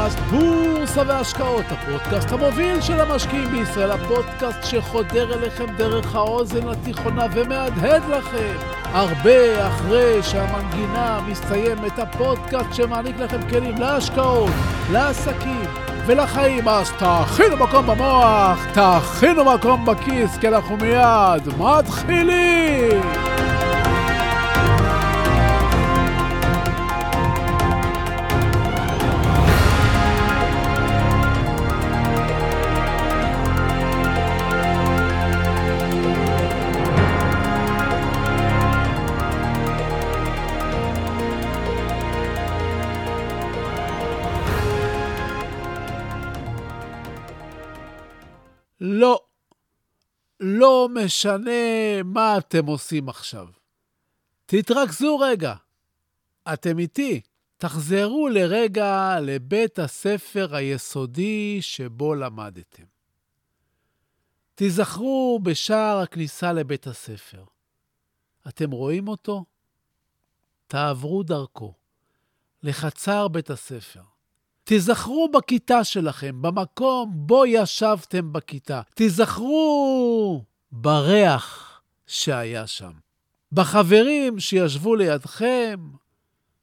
לפודקאסט בורסה והשקעות, הפודקאסט המוביל של המשקיעים בישראל, הפודקאסט שחודר אליכם דרך האוזן התיכונה ומהדהד לכם הרבה אחרי שהמנגינה מסתיימת, הפודקאסט שמעניק לכם כלים להשקעות, לעסקים ולחיים. אז תכינו מקום במוח, תכינו מקום בכיס, כי אנחנו מיד מתחילים! משנה מה אתם עושים עכשיו. תתרכזו רגע. אתם איתי. תחזרו לרגע לבית הספר היסודי שבו למדתם. תיזכרו בשער הכניסה לבית הספר. אתם רואים אותו? תעברו דרכו, לחצר בית הספר. תיזכרו בכיתה שלכם, במקום בו ישבתם בכיתה. תיזכרו בריח שהיה שם, בחברים שישבו לידכם,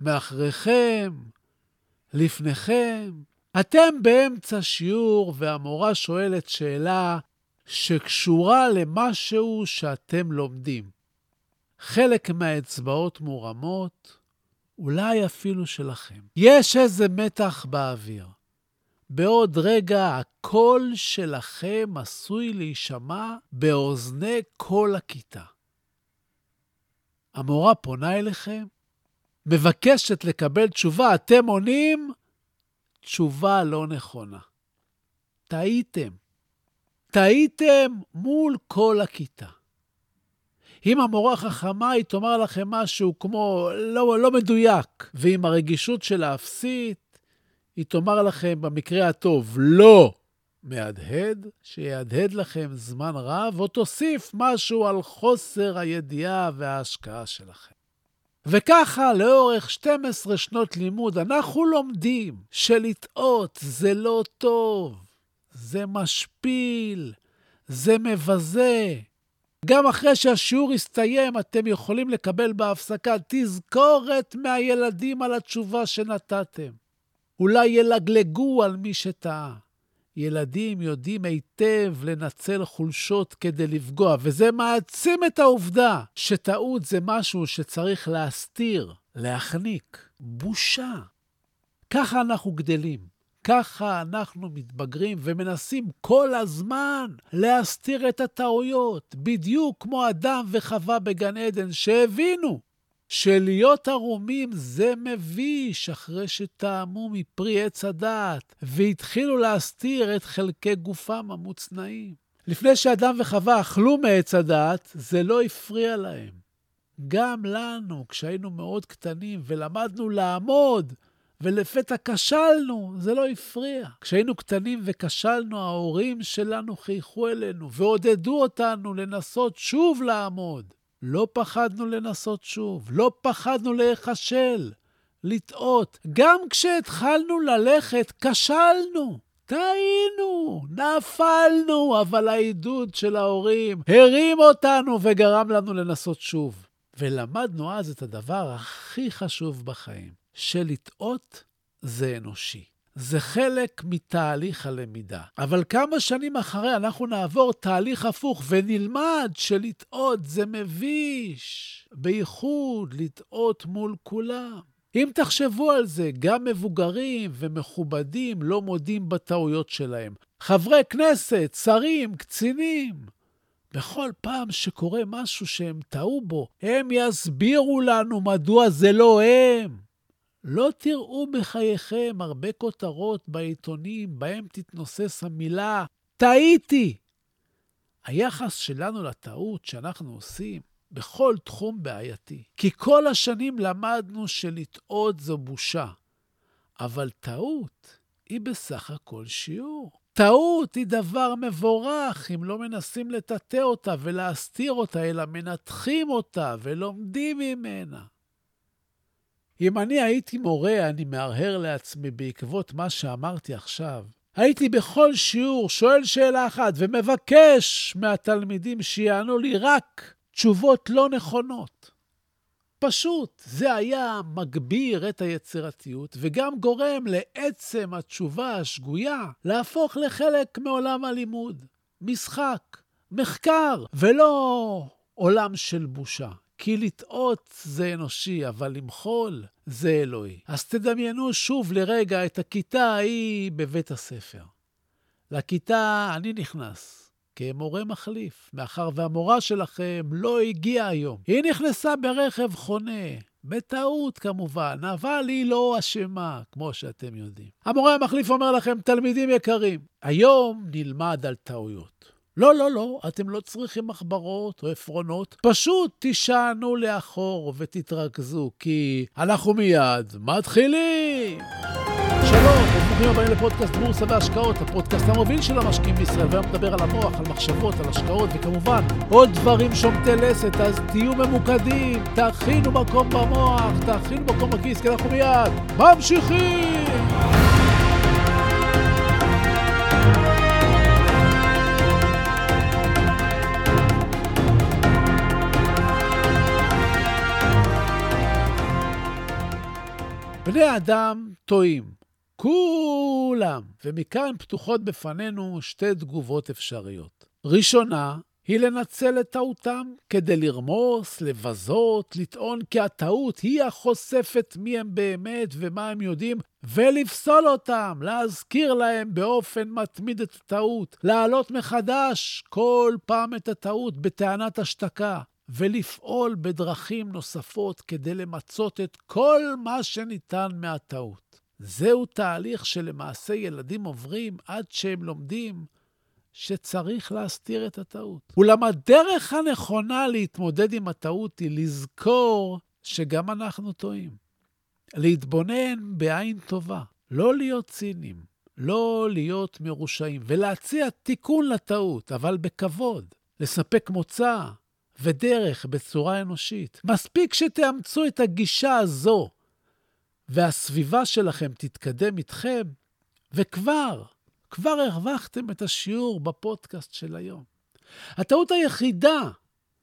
מאחריכם, לפניכם. אתם באמצע שיעור והמורה שואלת שאלה שקשורה למשהו שאתם לומדים. חלק מהאצבעות מורמות, אולי אפילו שלכם. יש איזה מתח באוויר. בעוד רגע הקול שלכם עשוי להישמע באוזני כל הכיתה. המורה פונה אליכם, מבקשת לקבל תשובה, אתם עונים, תשובה לא נכונה. טעיתם. טעיתם מול כל הכיתה. אם המורה חכמה, היא תאמר לכם משהו כמו לא, לא מדויק, ועם הרגישות שלה אפסית, היא תאמר לכם במקרה הטוב לא מהדהד, שיהדהד לכם זמן רב, או תוסיף משהו על חוסר הידיעה וההשקעה שלכם. וככה, לאורך 12 שנות לימוד, אנחנו לומדים שלטעות זה לא טוב, זה משפיל, זה מבזה. גם אחרי שהשיעור יסתיים, אתם יכולים לקבל בהפסקה תזכורת מהילדים על התשובה שנתתם. אולי ילגלגו על מי שטעה. ילדים יודעים היטב לנצל חולשות כדי לפגוע, וזה מעצים את העובדה שטעות זה משהו שצריך להסתיר, להחניק. בושה. ככה אנחנו גדלים. ככה אנחנו מתבגרים ומנסים כל הזמן להסתיר את הטעויות, בדיוק כמו אדם וחווה בגן עדן, שהבינו שלהיות ערומים זה מביש אחרי שטעמו מפרי עץ הדעת, והתחילו להסתיר את חלקי גופם המוצנעים. לפני שאדם וחווה אכלו מעץ הדעת, זה לא הפריע להם. גם לנו, כשהיינו מאוד קטנים ולמדנו לעמוד, ולפתע כשלנו, זה לא הפריע. כשהיינו קטנים וכשלנו, ההורים שלנו חייכו אלינו ועודדו אותנו לנסות שוב לעמוד. לא פחדנו לנסות שוב, לא פחדנו להיכשל, לטעות. גם כשהתחלנו ללכת, כשלנו. טעינו, נפלנו, אבל העידוד של ההורים הרים אותנו וגרם לנו לנסות שוב. ולמדנו אז את הדבר הכי חשוב בחיים. שלטעות זה אנושי. זה חלק מתהליך הלמידה. אבל כמה שנים אחרי אנחנו נעבור תהליך הפוך ונלמד שלטעות זה מביש, בייחוד לטעות מול כולם. אם תחשבו על זה, גם מבוגרים ומכובדים לא מודים בטעויות שלהם. חברי כנסת, שרים, קצינים. בכל פעם שקורה משהו שהם טעו בו, הם יסבירו לנו מדוע זה לא הם. לא תראו בחייכם הרבה כותרות בעיתונים בהם תתנוסס המילה טעיתי. היחס שלנו לטעות שאנחנו עושים בכל תחום בעייתי. כי כל השנים למדנו שלטעות זו בושה, אבל טעות היא בסך הכל שיעור. טעות היא דבר מבורך אם לא מנסים לטאטא אותה ולהסתיר אותה, אלא מנתחים אותה ולומדים ממנה. אם אני הייתי מורה, אני מהרהר לעצמי בעקבות מה שאמרתי עכשיו. הייתי בכל שיעור שואל שאלה אחת ומבקש מהתלמידים שיענו לי רק תשובות לא נכונות. פשוט, זה היה מגביר את היצירתיות וגם גורם לעצם התשובה השגויה להפוך לחלק מעולם הלימוד, משחק, מחקר, ולא עולם של בושה. כי לטעות זה אנושי, אבל למחול זה אלוהי. אז תדמיינו שוב לרגע את הכיתה ההיא בבית הספר. לכיתה אני נכנס כמורה מחליף, מאחר והמורה שלכם לא הגיעה היום. היא נכנסה ברכב חונה, בטעות כמובן, אבל היא לא אשמה, כמו שאתם יודעים. המורה המחליף אומר לכם, תלמידים יקרים, היום נלמד על טעויות. לא, לא, לא, אתם לא צריכים מחברות או עפרונות, פשוט תישענו לאחור ותתרכזו, כי אנחנו מיד מתחילים. שלום, וברוכים הבאים לפודקאסט בורסה והשקעות, הפודקאסט המוביל של המשקיעים בישראל, והיום מדבר על המוח, על מחשבות, על השקעות, וכמובן עוד דברים שומטי לסת, אז תהיו ממוקדים, תכינו מקום במוח, תכינו מקום בכיס, כי אנחנו מיד ממשיכים! בני אדם טועים, כולם, ומכאן פתוחות בפנינו שתי תגובות אפשריות. ראשונה, היא לנצל את טעותם כדי לרמוס, לבזות, לטעון כי הטעות היא החושפת מי הם באמת ומה הם יודעים, ולפסול אותם, להזכיר להם באופן מתמיד את הטעות, להעלות מחדש כל פעם את הטעות בטענת השתקה. ולפעול בדרכים נוספות כדי למצות את כל מה שניתן מהטעות. זהו תהליך שלמעשה ילדים עוברים עד שהם לומדים שצריך להסתיר את הטעות. אולם הדרך הנכונה להתמודד עם הטעות היא לזכור שגם אנחנו טועים. להתבונן בעין טובה, לא להיות ציניים, לא להיות מרושעים, ולהציע תיקון לטעות, אבל בכבוד. לספק מוצא, ודרך בצורה אנושית. מספיק שתאמצו את הגישה הזו, והסביבה שלכם תתקדם איתכם, וכבר, כבר הרווחתם את השיעור בפודקאסט של היום. הטעות היחידה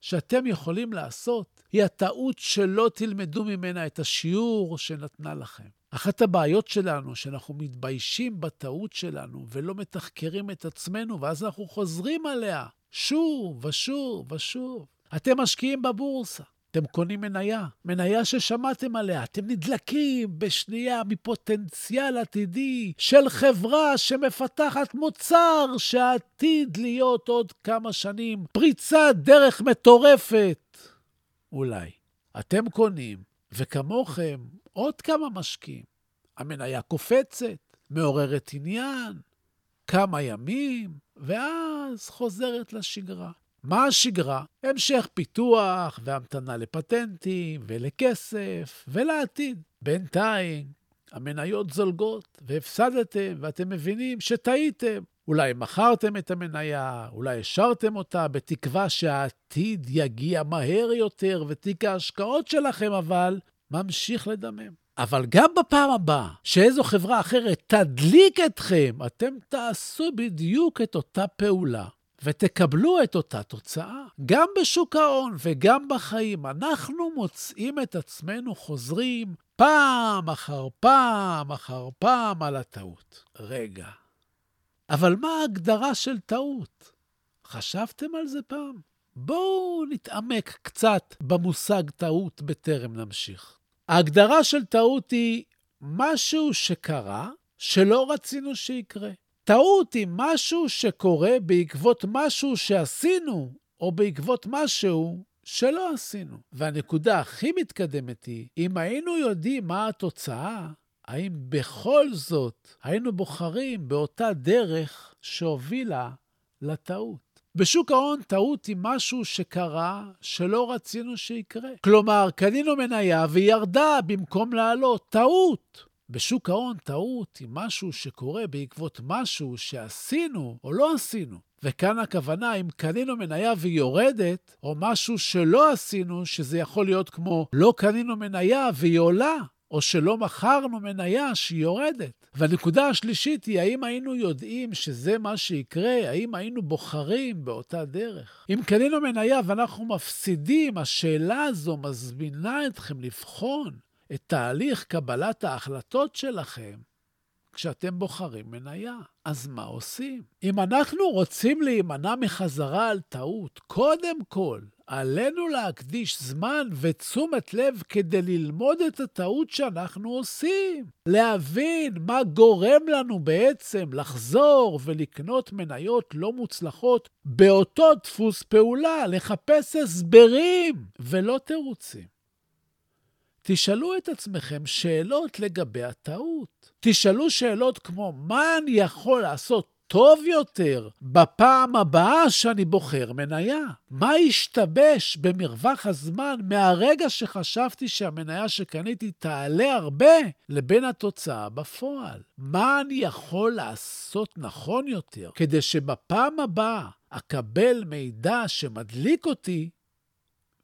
שאתם יכולים לעשות היא הטעות שלא תלמדו ממנה את השיעור שנתנה לכם. אחת הבעיות שלנו, שאנחנו מתביישים בטעות שלנו ולא מתחקרים את עצמנו, ואז אנחנו חוזרים עליה שוב ושוב ושוב. אתם משקיעים בבורסה, אתם קונים מניה, מניה ששמעתם עליה, אתם נדלקים בשנייה מפוטנציאל עתידי של חברה שמפתחת מוצר שעתיד להיות עוד כמה שנים פריצת דרך מטורפת. אולי. אתם קונים, וכמוכם עוד כמה משקיעים. המניה קופצת, מעוררת עניין, כמה ימים, ואז חוזרת לשגרה. מה השגרה? המשך פיתוח והמתנה לפטנטים ולכסף ולעתיד. בינתיים, המניות זולגות והפסדתם ואתם מבינים שטעיתם. אולי מכרתם את המניה, אולי השארתם אותה בתקווה שהעתיד יגיע מהר יותר ותיק ההשקעות שלכם אבל ממשיך לדמם. אבל גם בפעם הבאה שאיזו חברה אחרת תדליק אתכם, אתם תעשו בדיוק את אותה פעולה. ותקבלו את אותה תוצאה. גם בשוק ההון וגם בחיים, אנחנו מוצאים את עצמנו חוזרים פעם אחר פעם אחר פעם על הטעות. רגע, אבל מה ההגדרה של טעות? חשבתם על זה פעם? בואו נתעמק קצת במושג טעות בטרם נמשיך. ההגדרה של טעות היא משהו שקרה שלא רצינו שיקרה. טעות היא משהו שקורה בעקבות משהו שעשינו, או בעקבות משהו שלא עשינו. והנקודה הכי מתקדמת היא, אם היינו יודעים מה התוצאה, האם בכל זאת היינו בוחרים באותה דרך שהובילה לטעות. בשוק ההון טעות היא משהו שקרה שלא רצינו שיקרה. כלומר, קנינו מניה והיא ירדה במקום לעלות. טעות. בשוק ההון טעות היא משהו שקורה בעקבות משהו שעשינו או לא עשינו. וכאן הכוונה, אם קנינו מניה והיא יורדת, או משהו שלא עשינו, שזה יכול להיות כמו לא קנינו מניה והיא עולה, או שלא מכרנו מניה שהיא יורדת. והנקודה השלישית היא, האם היינו יודעים שזה מה שיקרה? האם היינו בוחרים באותה דרך? אם קנינו מניה ואנחנו מפסידים, השאלה הזו מזמינה אתכם לבחון את תהליך קבלת ההחלטות שלכם כשאתם בוחרים מניה. אז מה עושים? אם אנחנו רוצים להימנע מחזרה על טעות, קודם כל, עלינו להקדיש זמן ותשומת לב כדי ללמוד את הטעות שאנחנו עושים. להבין מה גורם לנו בעצם לחזור ולקנות מניות לא מוצלחות באותו דפוס פעולה, לחפש הסברים ולא תירוצים. תשאלו את עצמכם שאלות לגבי הטעות. תשאלו שאלות כמו, מה אני יכול לעשות טוב יותר בפעם הבאה שאני בוחר מניה? מה השתבש במרווח הזמן מהרגע שחשבתי שהמניה שקניתי תעלה הרבה לבין התוצאה בפועל? מה אני יכול לעשות נכון יותר כדי שבפעם הבאה אקבל מידע שמדליק אותי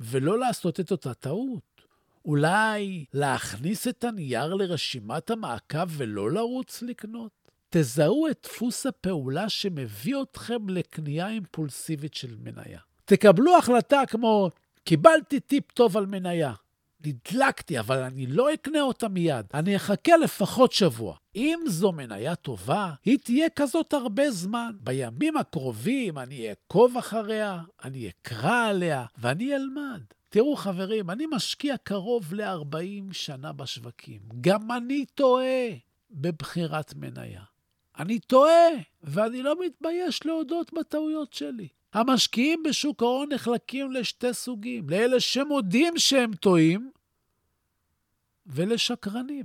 ולא לעשות את אותה טעות? אולי להכניס את הנייר לרשימת המעקב ולא לרוץ לקנות? תזהו את דפוס הפעולה שמביא אתכם לקנייה אימפולסיבית של מניה. תקבלו החלטה כמו, קיבלתי טיפ טוב על מניה. נדלקתי, אבל אני לא אקנה אותה מיד. אני אחכה לפחות שבוע. אם זו מניה טובה, היא תהיה כזאת הרבה זמן. בימים הקרובים אני אעקוב אחריה, אני אקרא עליה, ואני אלמד. תראו, חברים, אני משקיע קרוב ל-40 שנה בשווקים. גם אני טועה בבחירת מניה. אני טועה, ואני לא מתבייש להודות בטעויות שלי. המשקיעים בשוק ההון נחלקים לשתי סוגים, לאלה שמודים שהם טועים ולשקרנים.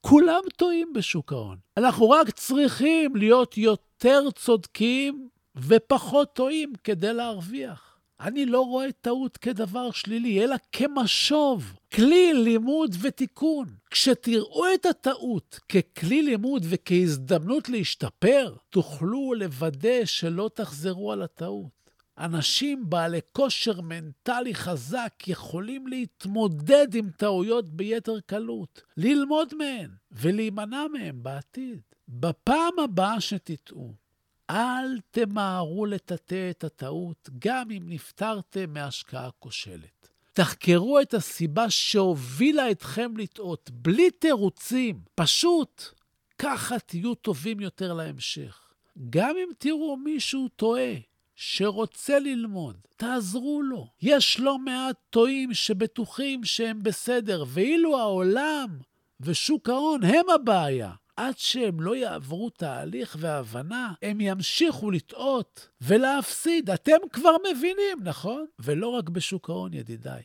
כולם טועים בשוק ההון. אנחנו רק צריכים להיות יותר צודקים ופחות טועים כדי להרוויח. אני לא רואה טעות כדבר שלילי, אלא כמשוב, כלי לימוד ותיקון. כשתראו את הטעות ככלי לימוד וכהזדמנות להשתפר, תוכלו לוודא שלא תחזרו על הטעות. אנשים בעלי כושר מנטלי חזק יכולים להתמודד עם טעויות ביתר קלות, ללמוד מהן ולהימנע מהן בעתיד. בפעם הבאה שתטעו, אל תמהרו לטאטא את הטעות, גם אם נפטרתם מהשקעה כושלת. תחקרו את הסיבה שהובילה אתכם לטעות, בלי תירוצים. פשוט, ככה תהיו טובים יותר להמשך. גם אם תראו מישהו טועה, שרוצה ללמוד, תעזרו לו. יש לא מעט טועים שבטוחים שהם בסדר, ואילו העולם ושוק ההון הם הבעיה. עד שהם לא יעברו תהליך והבנה, הם ימשיכו לטעות ולהפסיד. אתם כבר מבינים, נכון? ולא רק בשוק ההון, ידידיי.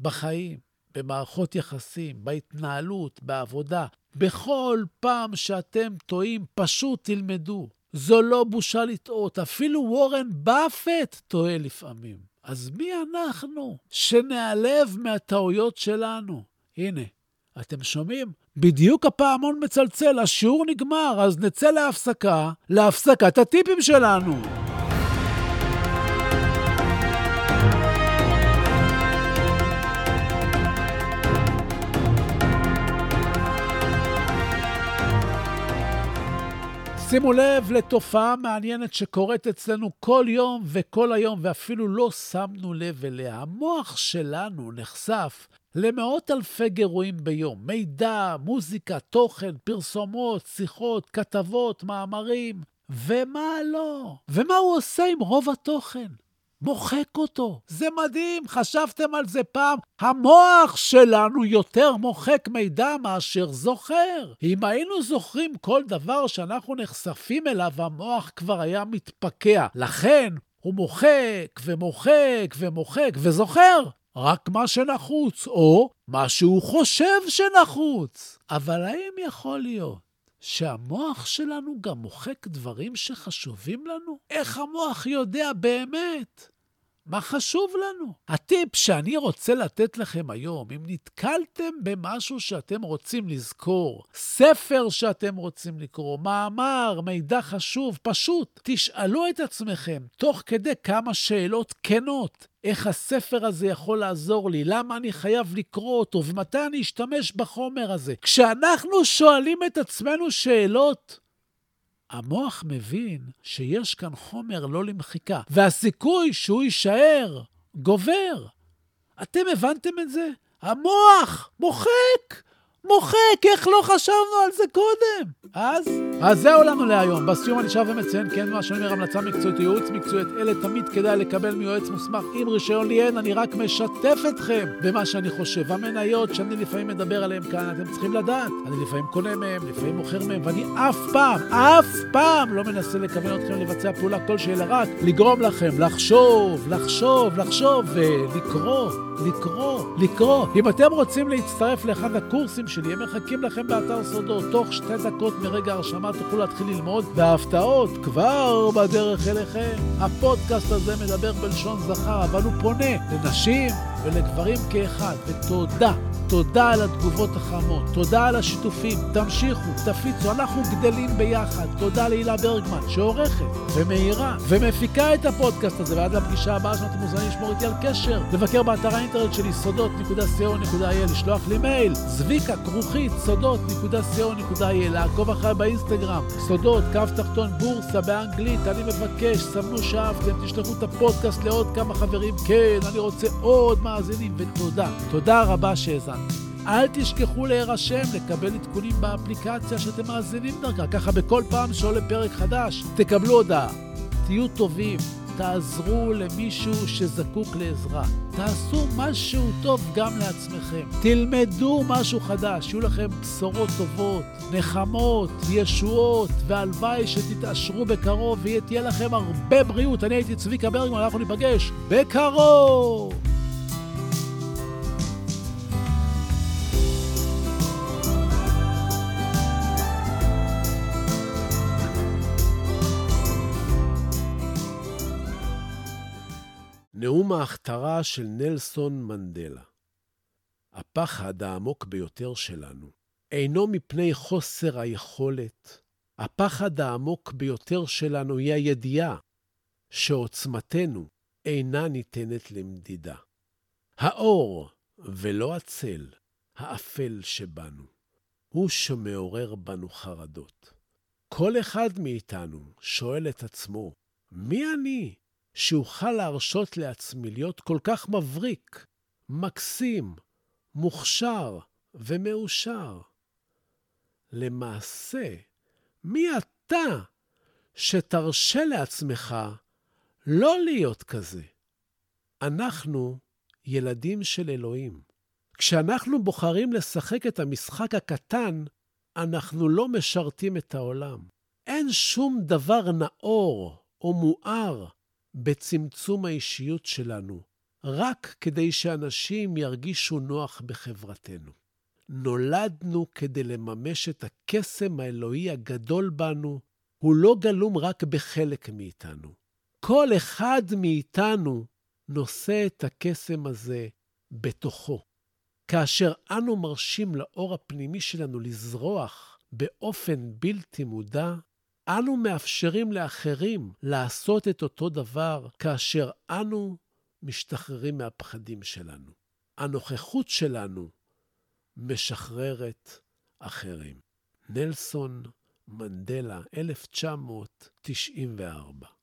בחיים, במערכות יחסים, בהתנהלות, בעבודה, בכל פעם שאתם טועים, פשוט תלמדו. זו לא בושה לטעות, אפילו וורן באפט טועה לפעמים. אז מי אנחנו שנעלב מהטעויות שלנו? הנה, אתם שומעים? בדיוק הפעמון מצלצל, השיעור נגמר, אז נצא להפסקה, להפסקת הטיפים שלנו. שימו לב לתופעה מעניינת שקורית אצלנו כל יום וכל היום, ואפילו לא שמנו לב אליה. המוח שלנו נחשף למאות אלפי גירויים ביום. מידע, מוזיקה, תוכן, פרסומות, שיחות, כתבות, מאמרים, ומה לא? ומה הוא עושה עם רוב התוכן? מוחק אותו. זה מדהים, חשבתם על זה פעם? המוח שלנו יותר מוחק מידע מאשר זוכר. אם היינו זוכרים כל דבר שאנחנו נחשפים אליו, המוח כבר היה מתפקע. לכן הוא מוחק ומוחק ומוחק וזוכר. רק מה שנחוץ, או מה שהוא חושב שנחוץ. אבל האם יכול להיות שהמוח שלנו גם מוחק דברים שחשובים לנו? איך המוח יודע באמת מה חשוב לנו? הטיפ שאני רוצה לתת לכם היום, אם נתקלתם במשהו שאתם רוצים לזכור, ספר שאתם רוצים לקרוא, מאמר, מידע חשוב, פשוט תשאלו את עצמכם, תוך כדי כמה שאלות כנות, איך הספר הזה יכול לעזור לי, למה אני חייב לקרוא אותו ומתי אני אשתמש בחומר הזה. כשאנחנו שואלים את עצמנו שאלות, המוח מבין שיש כאן חומר לא למחיקה, והסיכוי שהוא יישאר גובר. אתם הבנתם את זה? המוח מוחק! מוחק, איך לא חשבנו על זה קודם? אז? אז זהו לנו להיום. בסיום אני שב ומציין, כן, מה שאני אומר, המלצה מקצועית, ייעוץ מקצועית, אלה תמיד כדאי לקבל מיועץ מוסמך עם רישיון לי אין, אני רק משתף אתכם במה שאני חושב. המניות שאני לפעמים מדבר עליהן כאן, אתם צריכים לדעת. אני לפעמים קונה מהם, לפעמים מוכר מהם, ואני אף פעם, אף פעם לא מנסה לכוון אתכם לבצע פעולה כלשהי, אלא רק לגרום לכם לחשוב, לחשוב, לחשוב ולקרוא, לקרוא, לקרוא. אם אתם רוצים להצטרף לאחד הקורסים שלי, הם מחכים לכם באתר סודות. תוך שתי דקות מרגע ההרשמה תוכלו להתחיל ללמוד, וההפתעות כבר בדרך אליכם. הפודקאסט הזה מדבר בלשון זכר, אבל הוא פונה לנשים ולגברים כאחד. ותודה תודה על התגובות החמות, תודה על השיתופים, תמשיכו, תפיצו, אנחנו גדלים ביחד. תודה להילה ברגמן, שעורכת ומאירה ומפיקה את הפודקאסט הזה, ועד לפגישה הבאה שאתם מוזמנים לשמור איתי על קשר. לבקר באתר האינטרנט שלי, סודות.co.il, לשלוח לי מייל, זביקה, כרוכית, סודות.co.il, לעקוב אחריי באינסטגרם, סודות, קו תחתון, בורסה באנגלית, אני מבקש, סמנו שאהבתם, תשלחו את הפודקאסט לעוד כמה חברים. כן, אני רוצה עוד מאזינים, ותודה. תודה רבה שהאזנתם. אל תשכחו להירשם, לקבל עדכונים באפליקציה שאתם מאזינים דרכה. ככה בכל פעם שעולה פרק חדש, תקבלו הודעה. תהיו טובים, תעזרו למישהו שזקוק לעזרה. תעשו משהו טוב גם לעצמכם. תלמדו משהו חדש, יהיו לכם בשורות טובות, נחמות, ישועות, והלוואי שתתעשרו בקרוב ותהיה לכם הרבה בריאות. אני הייתי צביקה ברגמן, אנחנו ניפגש בקרוב! נאום ההכתרה של נלסון מנדלה. הפחד העמוק ביותר שלנו אינו מפני חוסר היכולת. הפחד העמוק ביותר שלנו היא הידיעה שעוצמתנו אינה ניתנת למדידה. האור ולא הצל, האפל שבנו, הוא שמעורר בנו חרדות. כל אחד מאיתנו שואל את עצמו, מי אני שאוכל להרשות לעצמי להיות כל כך מבריק, מקסים, מוכשר ומאושר. למעשה, מי אתה שתרשה לעצמך לא להיות כזה? אנחנו ילדים של אלוהים. כשאנחנו בוחרים לשחק את המשחק הקטן, אנחנו לא משרתים את העולם. אין שום דבר נאור או מואר בצמצום האישיות שלנו, רק כדי שאנשים ירגישו נוח בחברתנו. נולדנו כדי לממש את הקסם האלוהי הגדול בנו, הוא לא גלום רק בחלק מאיתנו. כל אחד מאיתנו נושא את הקסם הזה בתוכו. כאשר אנו מרשים לאור הפנימי שלנו לזרוח באופן בלתי מודע, אנו מאפשרים לאחרים לעשות את אותו דבר כאשר אנו משתחררים מהפחדים שלנו. הנוכחות שלנו משחררת אחרים. נלסון מנדלה, 1994